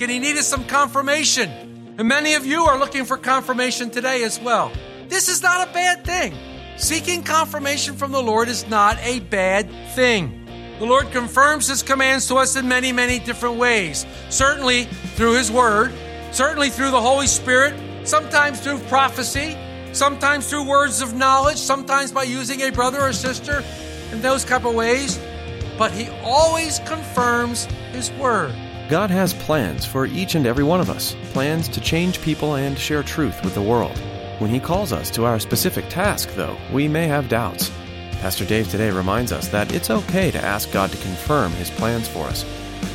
And he needed some confirmation. And many of you are looking for confirmation today as well. This is not a bad thing. Seeking confirmation from the Lord is not a bad thing. The Lord confirms his commands to us in many, many different ways. Certainly through his word, certainly through the Holy Spirit, sometimes through prophecy, sometimes through words of knowledge, sometimes by using a brother or sister in those type of ways. But he always confirms his word. God has plans for each and every one of us, plans to change people and share truth with the world. When He calls us to our specific task, though, we may have doubts. Pastor Dave today reminds us that it's okay to ask God to confirm His plans for us.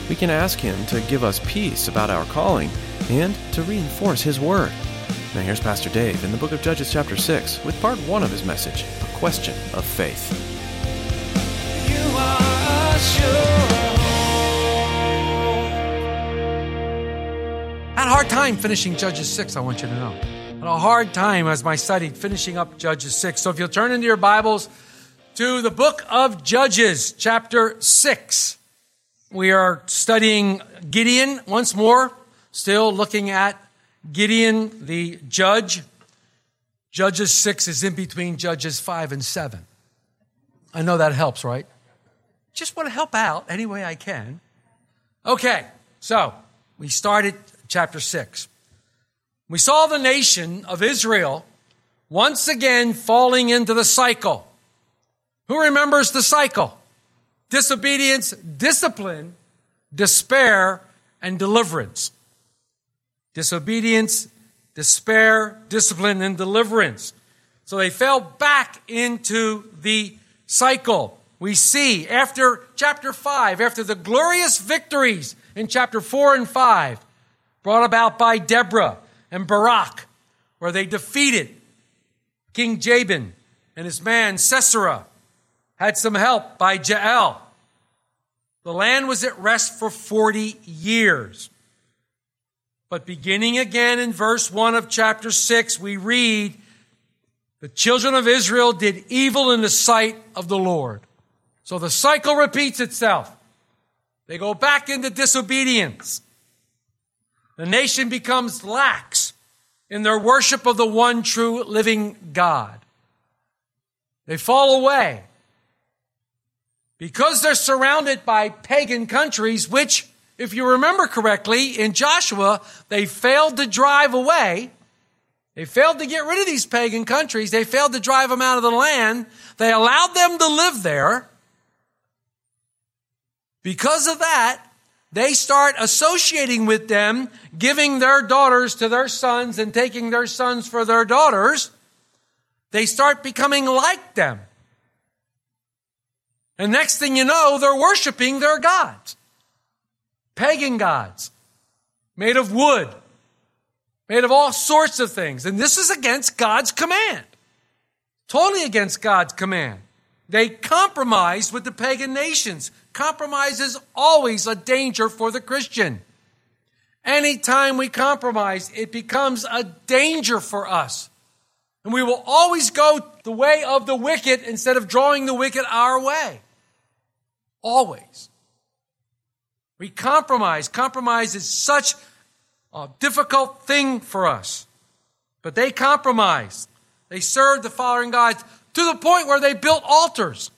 We can ask Him to give us peace about our calling and to reinforce His Word. Now, here's Pastor Dave in the book of Judges, chapter 6, with part one of his message A Question of Faith. A hard time finishing Judges 6, I want you to know. Had a hard time as my study finishing up Judges 6. So if you'll turn into your Bibles to the book of Judges, chapter 6. We are studying Gideon once more, still looking at Gideon, the judge. Judges 6 is in between Judges 5 and 7. I know that helps, right? Just want to help out any way I can. Okay, so we started chapter 6. We saw the nation of Israel once again falling into the cycle. Who remembers the cycle? Disobedience, discipline, despair, and deliverance. Disobedience, despair, discipline, and deliverance. So they fell back into the cycle. We see after chapter 5, after the glorious victories in chapter 4 and 5, brought about by Deborah and Barak, where they defeated King Jabin and his man Sisera, had some help by Jael. The land was at rest for 40 years. But beginning again in verse 1 of chapter 6, we read, The children of Israel did evil in the sight of the Lord. So the cycle repeats itself. They go back into disobedience. The nation becomes lax in their worship of the one true living God. They fall away because they're surrounded by pagan countries, which, if you remember correctly, in Joshua, they failed to drive away. They failed to get rid of these pagan countries. They failed to drive them out of the land. They allowed them to live there. Because of that, they start associating with them, giving their daughters to their sons and taking their sons for their daughters. They start becoming like them. And next thing you know, they're worshiping their gods. Pagan gods. Made of wood. Made of all sorts of things. And this is against God's command. Totally against God's command. They compromised with the pagan nations. Compromise is always a danger for the Christian. Anytime we compromise, it becomes a danger for us. And we will always go the way of the wicked instead of drawing the wicked our way. Always. We compromise. Compromise is such a difficult thing for us. But they compromised. They served the following gods to the point where they built altars.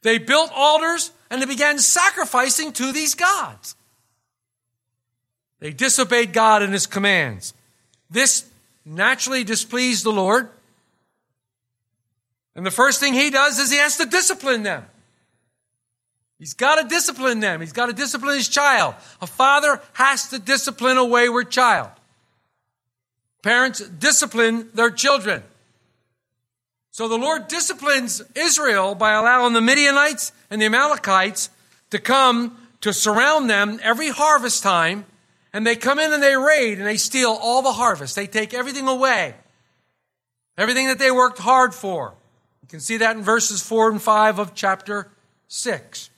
They built altars and they began sacrificing to these gods. They disobeyed God and his commands. This naturally displeased the Lord. And the first thing he does is he has to discipline them. He's got to discipline them. He's got to discipline his child. A father has to discipline a wayward child. Parents discipline their children. So the Lord disciplines Israel by allowing the Midianites and the Amalekites to come to surround them every harvest time. And they come in and they raid and they steal all the harvest. They take everything away. Everything that they worked hard for. You can see that in verses 4 and 5 of chapter 6.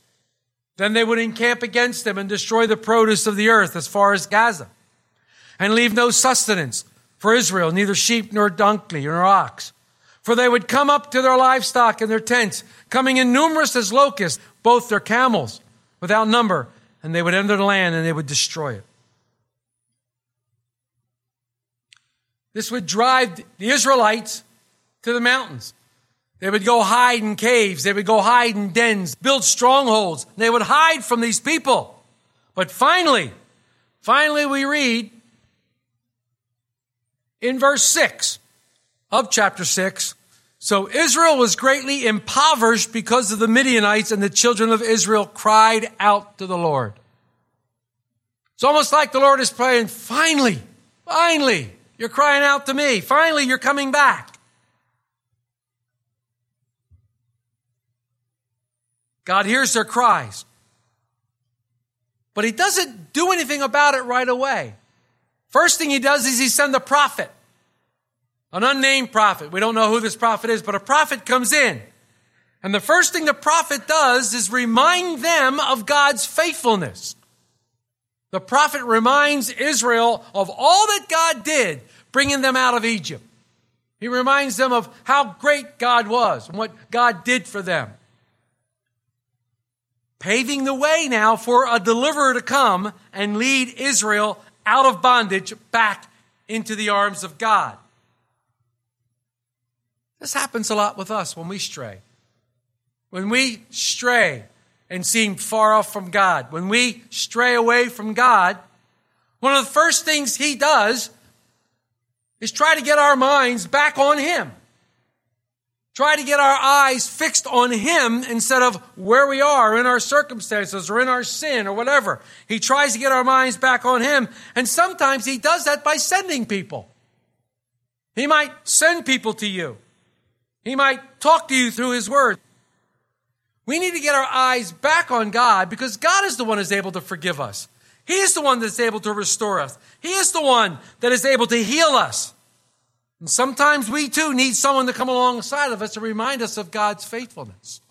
Then they would encamp against them and destroy the produce of the earth as far as Gaza, and leave no sustenance for Israel, neither sheep nor donkey nor ox. For they would come up to their livestock and their tents, coming in numerous as locusts, both their camels, without number, and they would enter the land and they would destroy it. This would drive the Israelites to the mountains. They would go hide in caves. They would go hide in dens, build strongholds. They would hide from these people. But finally, finally we read in verse 6 of chapter 6, so Israel was greatly impoverished because of the Midianites and the children of Israel cried out to the Lord. It's almost like the Lord is praying, finally, finally, you're crying out to me. Finally, you're coming back. God hears their cries. But he doesn't do anything about it right away. First thing he does is he sends a prophet, an unnamed prophet. We don't know who this prophet is, but a prophet comes in. And the first thing the prophet does is remind them of God's faithfulness. The prophet reminds Israel of all that God did bringing them out of Egypt. He reminds them of how great God was and what God did for them paving the way now for a deliverer to come and lead Israel out of bondage back into the arms of God. This happens a lot with us when we stray. When we stray and seem far off from God, when we stray away from God, one of the first things He does is try to get our minds back on Him. Try to get our eyes fixed on Him instead of where we are in our circumstances or in our sin or whatever. He tries to get our minds back on Him. And sometimes He does that by sending people. He might send people to you. He might talk to you through His Word. We need to get our eyes back on God because God is the one who's able to forgive us. He is the one that's able to restore us. He is the one that is able to heal us. And sometimes we too need someone to come alongside of us to remind us of God's faithfulness.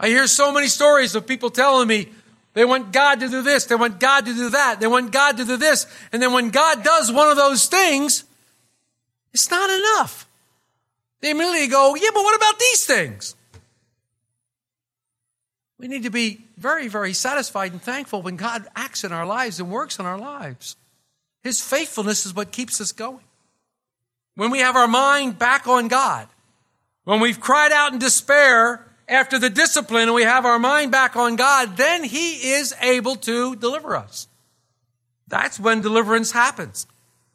I hear so many stories of people telling me they want God to do this, they want God to do that, they want God to do this, and then when God does one of those things, it's not enough. They immediately go, yeah, but what about these things? We need to be very, very satisfied and thankful when God acts in our lives and works in our lives. His faithfulness is what keeps us going. When we have our mind back on God, when we've cried out in despair after the discipline and we have our mind back on God, then He is able to deliver us. That's when deliverance happens.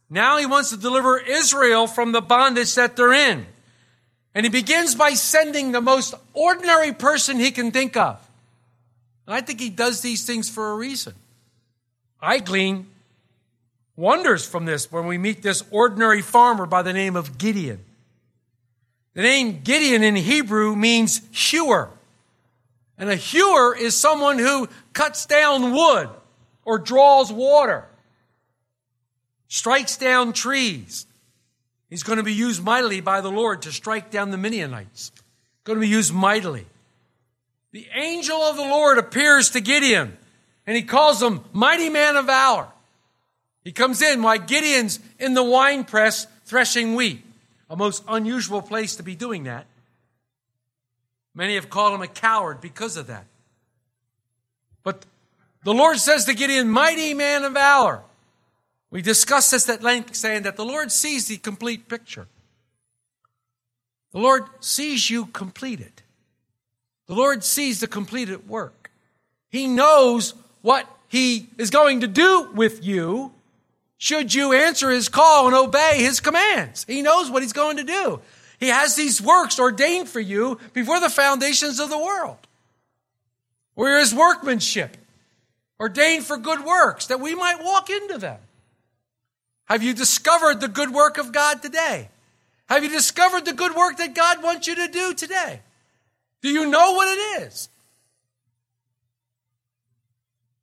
Now He wants to deliver Israel from the bondage that they're in. And He begins by sending the most ordinary person He can think of. And I think He does these things for a reason. I glean wonders from this when we meet this ordinary farmer by the name of Gideon. The name Gideon in Hebrew means hewer. And a hewer is someone who cuts down wood or draws water, strikes down trees. He's going to be used mightily by the Lord to strike down the Midianites. Going to be used mightily. The angel of the Lord appears to Gideon and he calls him mighty man of valor. He comes in while Gideon's in the wine press threshing wheat, a most unusual place to be doing that. Many have called him a coward because of that. But the Lord says to Gideon, Mighty man of valor. We discussed this at length, saying that the Lord sees the complete picture. The Lord sees you completed. The Lord sees the completed work. He knows what He is going to do with you should you answer his call and obey his commands. He knows what he's going to do. He has these works ordained for you before the foundations of the world. We're his workmanship, ordained for good works, that we might walk into them. Have you discovered the good work of God today? Have you discovered the good work that God wants you to do today? Do you know what it is?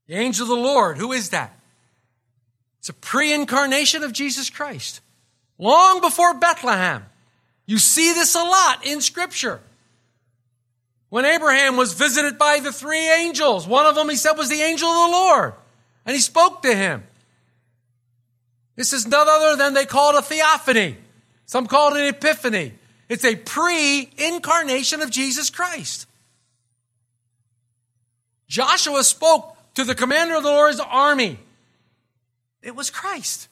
The angel of the Lord, who is that? It's a pre incarnation of Jesus Christ. Long before Bethlehem. You see this a lot in Scripture. When Abraham was visited by the three angels, one of them he said was the angel of the Lord, and he spoke to him. This is none other than they call it a theophany. Some call it an epiphany. It's a pre incarnation of Jesus Christ. Joshua spoke to the commander of the Lord's army. It was Christ.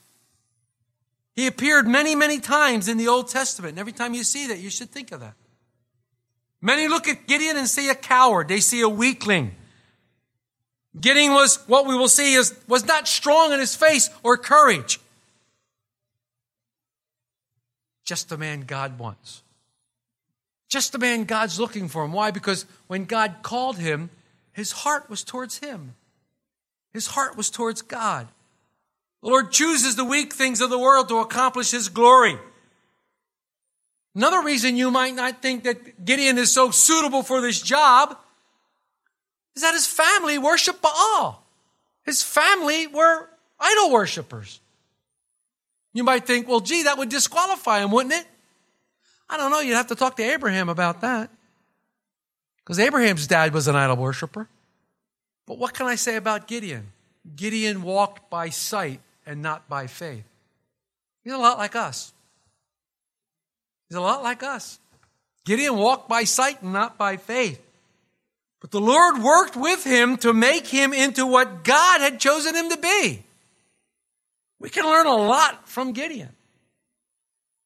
He appeared many, many times in the Old Testament. And every time you see that, you should think of that. Many look at Gideon and see a coward. They see a weakling. Gideon was, what we will see is, was not strong in his face or courage. Just the man God wants. Just the man God's looking for him. Why? Because when God called him, his heart was towards him. His heart was towards God. The Lord chooses the weak things of the world to accomplish his glory. Another reason you might not think that Gideon is so suitable for this job is that his family worshiped Baal. His family were idol worshippers. You might think, well, gee, that would disqualify him, wouldn't it? I don't know. You'd have to talk to Abraham about that. Because Abraham's dad was an idol worshiper. But what can I say about Gideon? Gideon walked by sight and not by faith. He's a lot like us. He's a lot like us. Gideon walked by sight and not by faith. But the Lord worked with him to make him into what God had chosen him to be. We can learn a lot from Gideon.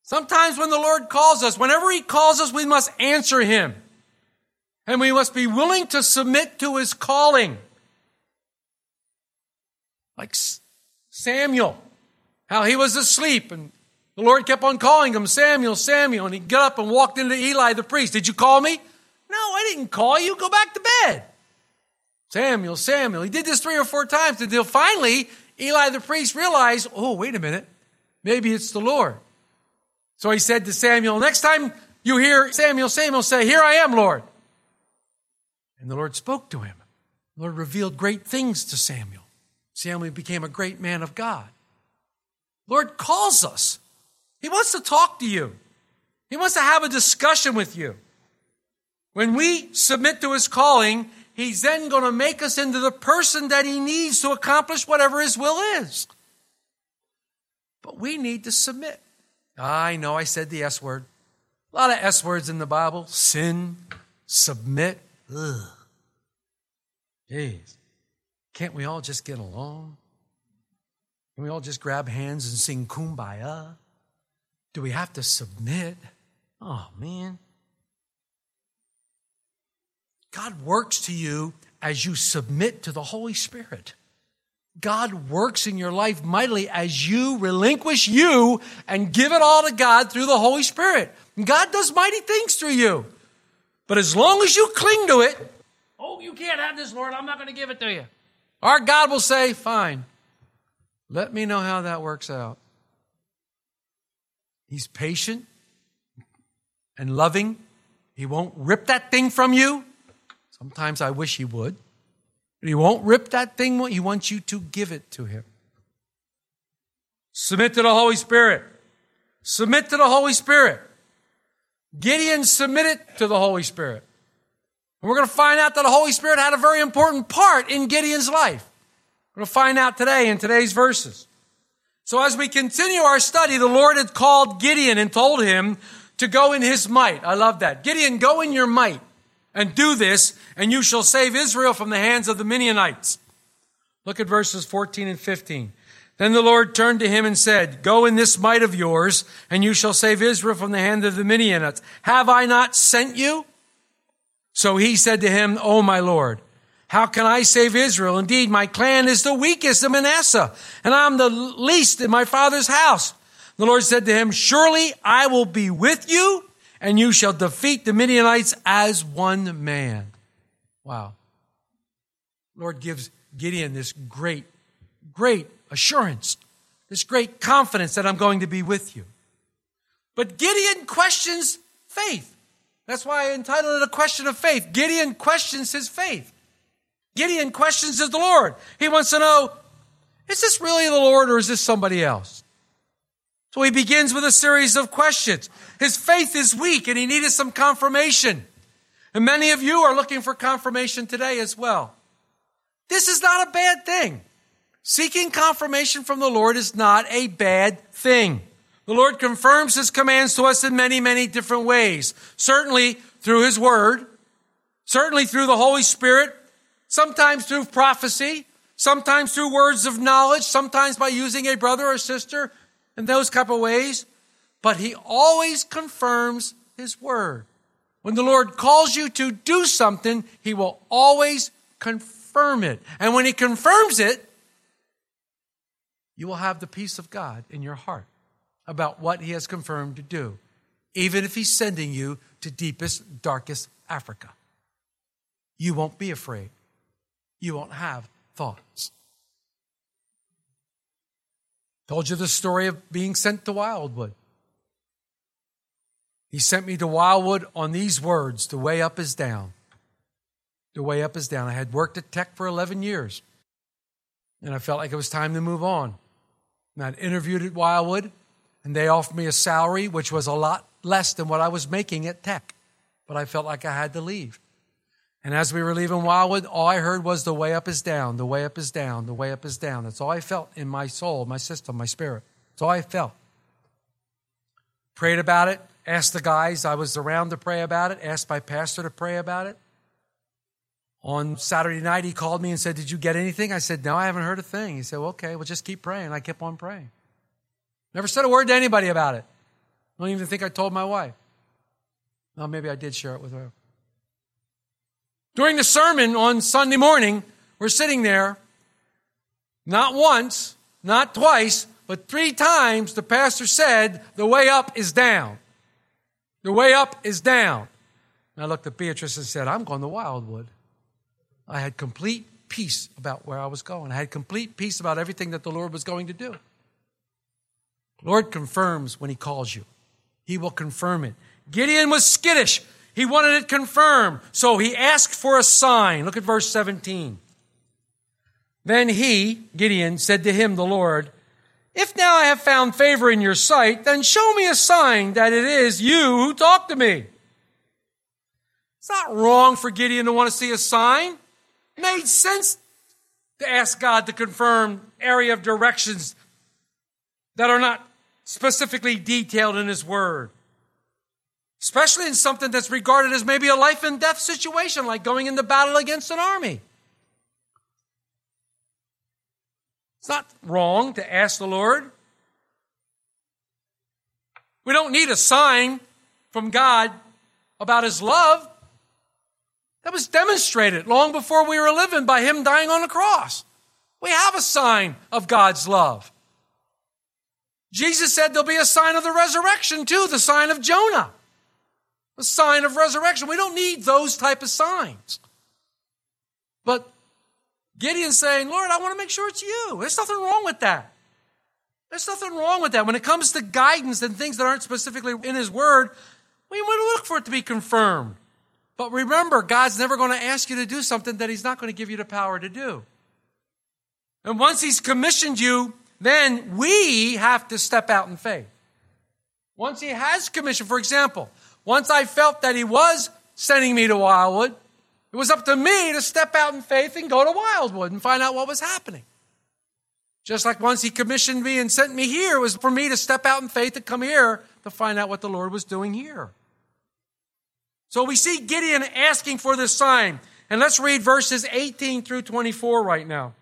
Sometimes when the Lord calls us, whenever He calls us, we must answer Him. And we must be willing to submit to His calling. Like Samuel, how he was asleep and the Lord kept on calling him, Samuel, Samuel, and he got up and walked into Eli the priest. Did you call me? No, I didn't call you. Go back to bed. Samuel, Samuel. He did this three or four times until finally Eli the priest realized, oh, wait a minute. Maybe it's the Lord. So he said to Samuel, next time you hear Samuel, Samuel say, here I am, Lord. And the Lord spoke to him. The Lord revealed great things to Samuel. Samuel became a great man of God. Lord calls us. He wants to talk to you. He wants to have a discussion with you. When we submit to his calling, he's then going to make us into the person that he needs to accomplish whatever his will is. But we need to submit. I know I said the S word. A lot of S words in the Bible sin, submit. Ugh. Jeez. Can't we all just get along? Can we all just grab hands and sing kumbaya? Do we have to submit? Oh, man. God works to you as you submit to the Holy Spirit. God works in your life mightily as you relinquish you and give it all to God through the Holy Spirit. God does mighty things through you. But as long as you cling to it, oh, you can't have this, Lord, I'm not going to give it to you. Our God will say, fine, let me know how that works out. He's patient and loving. He won't rip that thing from you. Sometimes I wish he would. But he won't rip that thing. He wants you to give it to him. Submit to the Holy Spirit. Submit to the Holy Spirit. Gideon submitted to the Holy Spirit. And we're going to find out that the Holy Spirit had a very important part in Gideon's life. We're going to find out today in today's verses. So as we continue our study, the Lord had called Gideon and told him to go in his might. I love that. Gideon, go in your might and do this, and you shall save Israel from the hands of the Midianites. Look at verses 14 and 15. Then the Lord turned to him and said, Go in this might of yours, and you shall save Israel from the hand of the Midianites. Have I not sent you? So he said to him, Oh, my Lord, how can I save Israel? Indeed, my clan is the weakest of Manasseh, and I'm the least in my father's house. The Lord said to him, Surely I will be with you, and you shall defeat the Midianites as one man. Wow. Lord gives Gideon this great, great assurance, this great confidence that I'm going to be with you. But Gideon questions faith. That's why I entitled it A Question of Faith. Gideon questions his faith. Gideon questions the Lord. He wants to know, is this really the Lord or is this somebody else? So he begins with a series of questions. His faith is weak and he needed some confirmation. And many of you are looking for confirmation today as well. This is not a bad thing. Seeking confirmation from the Lord is not a bad thing. The Lord confirms His commands to us in many, many different ways. Certainly through His Word, certainly through the Holy Spirit, sometimes through prophecy, sometimes through words of knowledge, sometimes by using a brother or sister in those type of ways. But He always confirms His Word. When the Lord calls you to do something, He will always confirm it. And when He confirms it, you will have the peace of God in your heart about what He has confirmed to do, even if He's sending you to deepest, darkest Africa. You won't be afraid. You won't have thoughts. Told you the story of being sent to Wildwood. He sent me to Wildwood on these words The way up is down. The way up is down. I had worked at Tech for 11 years, and I felt like it was time to move on. And I'd interviewed at Wildwood, and they offered me a salary which was a lot less than what I was making at Tech. But I felt like I had to leave. And as we were leaving Wildwood, all I heard was the way up is down, the way up is down, the way up is down. That's all I felt in my soul, my system, my spirit. That's all I felt. Prayed about it, asked the guys I was around to pray about it, asked my pastor to pray about it. On Saturday night, he called me and said, Did you get anything? I said, No, I haven't heard a thing. He said, well, Okay, well, just keep praying. I kept on praying. Never said a word to anybody about it. I don't even think I told my wife. Well, maybe I did share it with her. During the sermon on Sunday morning, we're sitting there, not once, not twice, but three times the pastor said, The way up is down. The way up is down. And I looked at Beatrice and said, I'm going to Wildwood. I had complete peace about where I was going. I had complete peace about everything that the Lord was going to do. Lord confirms when He calls you, He will confirm it. Gideon was skittish. He wanted it confirmed. So he asked for a sign. Look at verse 17. Then he, Gideon, said to him, the Lord, If now I have found favor in your sight, then show me a sign that it is you who talk to me. It's not wrong for Gideon to want to see a sign. It made sense to ask God to confirm area of directions that are not specifically detailed in his word especially in something that's regarded as maybe a life and death situation, like going into battle against an army. It's not wrong to ask the Lord. We don't need a sign from God about His love. That was demonstrated long before we were living by Him dying on the cross. We have a sign of God's love. Jesus said there'll be a sign of the resurrection too, the sign of Jonah a sign of resurrection. We don't need those type of signs. But Gideon's saying, Lord, I want to make sure it's you. There's nothing wrong with that. There's nothing wrong with that. When it comes to guidance and things that aren't specifically in His Word, we want to look for it to be confirmed. But remember, God's never going to ask you to do something that He's not going to give you the power to do. And once He's commissioned you, then we have to step out in faith. Once He has commissioned, for example, once I felt that He was sending me to Wildwood, it was up to me to step out in faith and go to Wildwood and find out what was happening. Just like once He commissioned me and sent me here, it was for me to step out in faith to come here to find out what the Lord was doing here. So we see Gideon asking for this sign. And let's read verses 18 through 24 right now.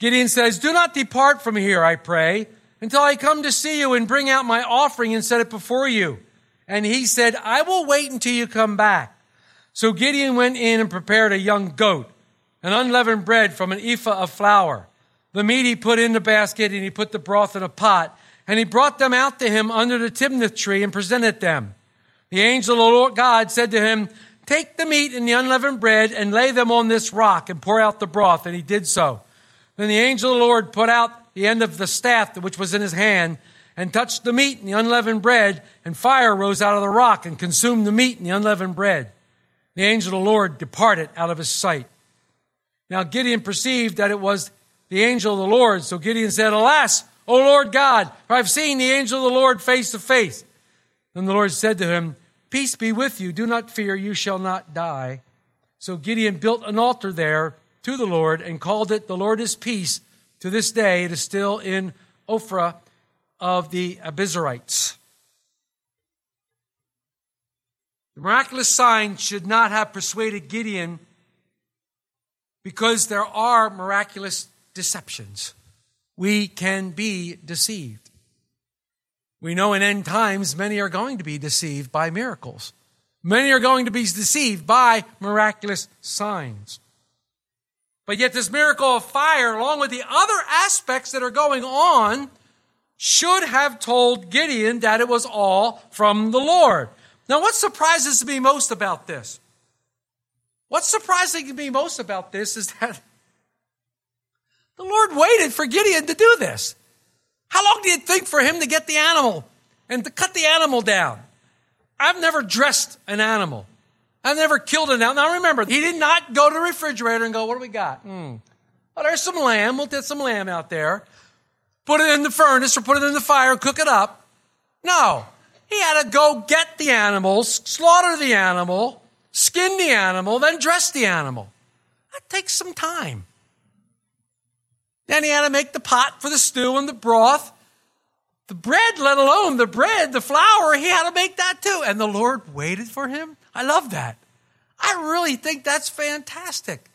Gideon says, Do not depart from here, I pray, until I come to see you and bring out my offering and set it before you. And he said, I will wait until you come back. So Gideon went in and prepared a young goat, an unleavened bread from an ephah of flour. The meat he put in the basket and he put the broth in a pot. And he brought them out to him under the terebinth tree and presented them. The angel of the Lord God said to him, Take the meat and the unleavened bread and lay them on this rock and pour out the broth. And he did so. Then the angel of the Lord put out the end of the staff which was in his hand and touched the meat and the unleavened bread, and fire rose out of the rock and consumed the meat and the unleavened bread. The angel of the Lord departed out of his sight. Now Gideon perceived that it was the angel of the Lord, so Gideon said, Alas, O Lord God, for I've seen the angel of the Lord face to face. Then the Lord said to him, Peace be with you, do not fear, you shall not die. So Gideon built an altar there to the Lord and called it, The Lord is Peace. To this day, it is still in Ophrah of the Abiezrites. The miraculous sign should not have persuaded Gideon because there are miraculous deceptions. We can be deceived. We know in end times many are going to be deceived by miracles. Many are going to be deceived by miraculous signs. But yet, this miracle of fire, along with the other aspects that are going on, should have told Gideon that it was all from the Lord. Now, what surprises me most about this? What's surprising me most about this is that the Lord waited for Gideon to do this. How long do you think for him to get the animal and to cut the animal down? I've never dressed an animal. I've never killed an animal. Now remember, he did not go to the refrigerator and go, what do we got? Hmm. Oh, there's some lamb. We'll get some lamb out there. Put it in the furnace or put it in the fire and cook it up. No. He had to go get the animals, slaughter the animal, skin the animal, then dress the animal. That takes some time. Then he had to make the pot for the stew and the broth. The bread, let alone the bread, the flour, he had to make that too. And the Lord waited for him. I love that. I really think that's fantastic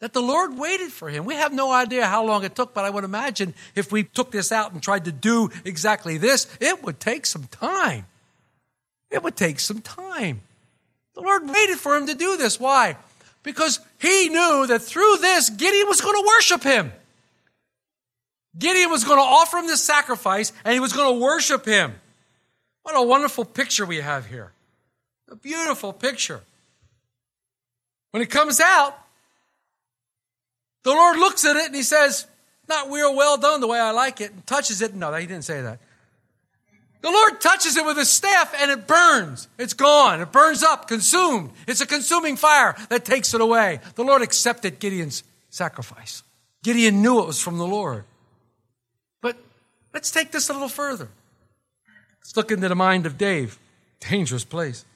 that the Lord waited for him. We have no idea how long it took, but I would imagine if we took this out and tried to do exactly this, it would take some time. It would take some time. The Lord waited for him to do this. Why? Because he knew that through this, Gideon was going to worship him. Gideon was going to offer him this sacrifice and he was going to worship him. What a wonderful picture we have here. A beautiful picture. When it comes out, the Lord looks at it and he says, Not we are well done the way I like it, and touches it. No, he didn't say that. The Lord touches it with his staff and it burns. It's gone. It burns up, consumed. It's a consuming fire that takes it away. The Lord accepted Gideon's sacrifice. Gideon knew it was from the Lord. But let's take this a little further. Let's look into the mind of Dave. Dangerous place.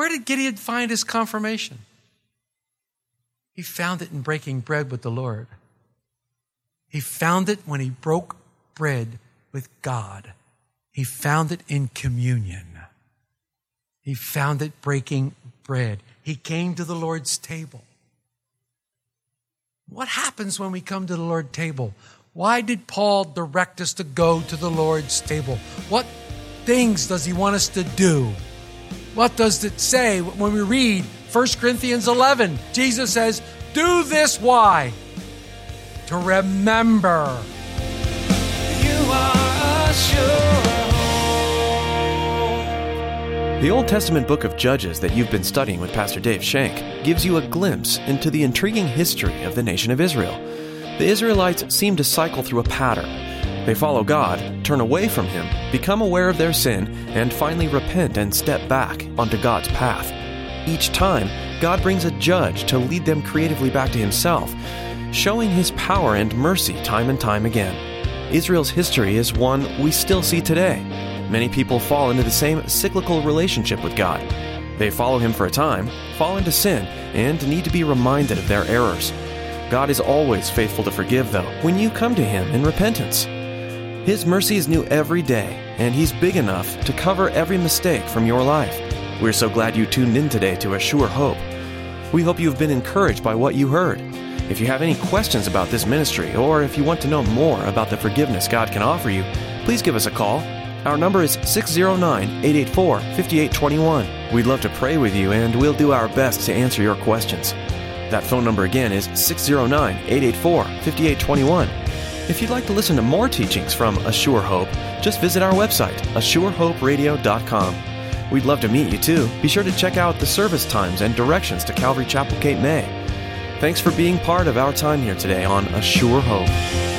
Where did Gideon find his confirmation? He found it in breaking bread with the Lord. He found it when he broke bread with God. He found it in communion. He found it breaking bread. He came to the Lord's table. What happens when we come to the Lord's table? Why did Paul direct us to go to the Lord's table? What things does he want us to do? What does it say when we read 1 Corinthians 11? Jesus says, Do this why? To remember. You are a sure The Old Testament book of Judges that you've been studying with Pastor Dave Shank gives you a glimpse into the intriguing history of the nation of Israel. The Israelites seem to cycle through a pattern. They follow God, turn away from Him, become aware of their sin, and finally repent and step back onto God's path. Each time, God brings a judge to lead them creatively back to Himself, showing His power and mercy time and time again. Israel's history is one we still see today. Many people fall into the same cyclical relationship with God. They follow Him for a time, fall into sin, and need to be reminded of their errors. God is always faithful to forgive, though, when you come to Him in repentance. His mercy is new every day, and He's big enough to cover every mistake from your life. We're so glad you tuned in today to A Sure Hope. We hope you've been encouraged by what you heard. If you have any questions about this ministry, or if you want to know more about the forgiveness God can offer you, please give us a call. Our number is 609 884 5821. We'd love to pray with you, and we'll do our best to answer your questions. That phone number again is 609 884 5821. If you'd like to listen to more teachings from A Sure Hope, just visit our website, AssureHoperadio.com. We'd love to meet you too. Be sure to check out the service times and directions to Calvary Chapel Cape May. Thanks for being part of our time here today on A Sure Hope.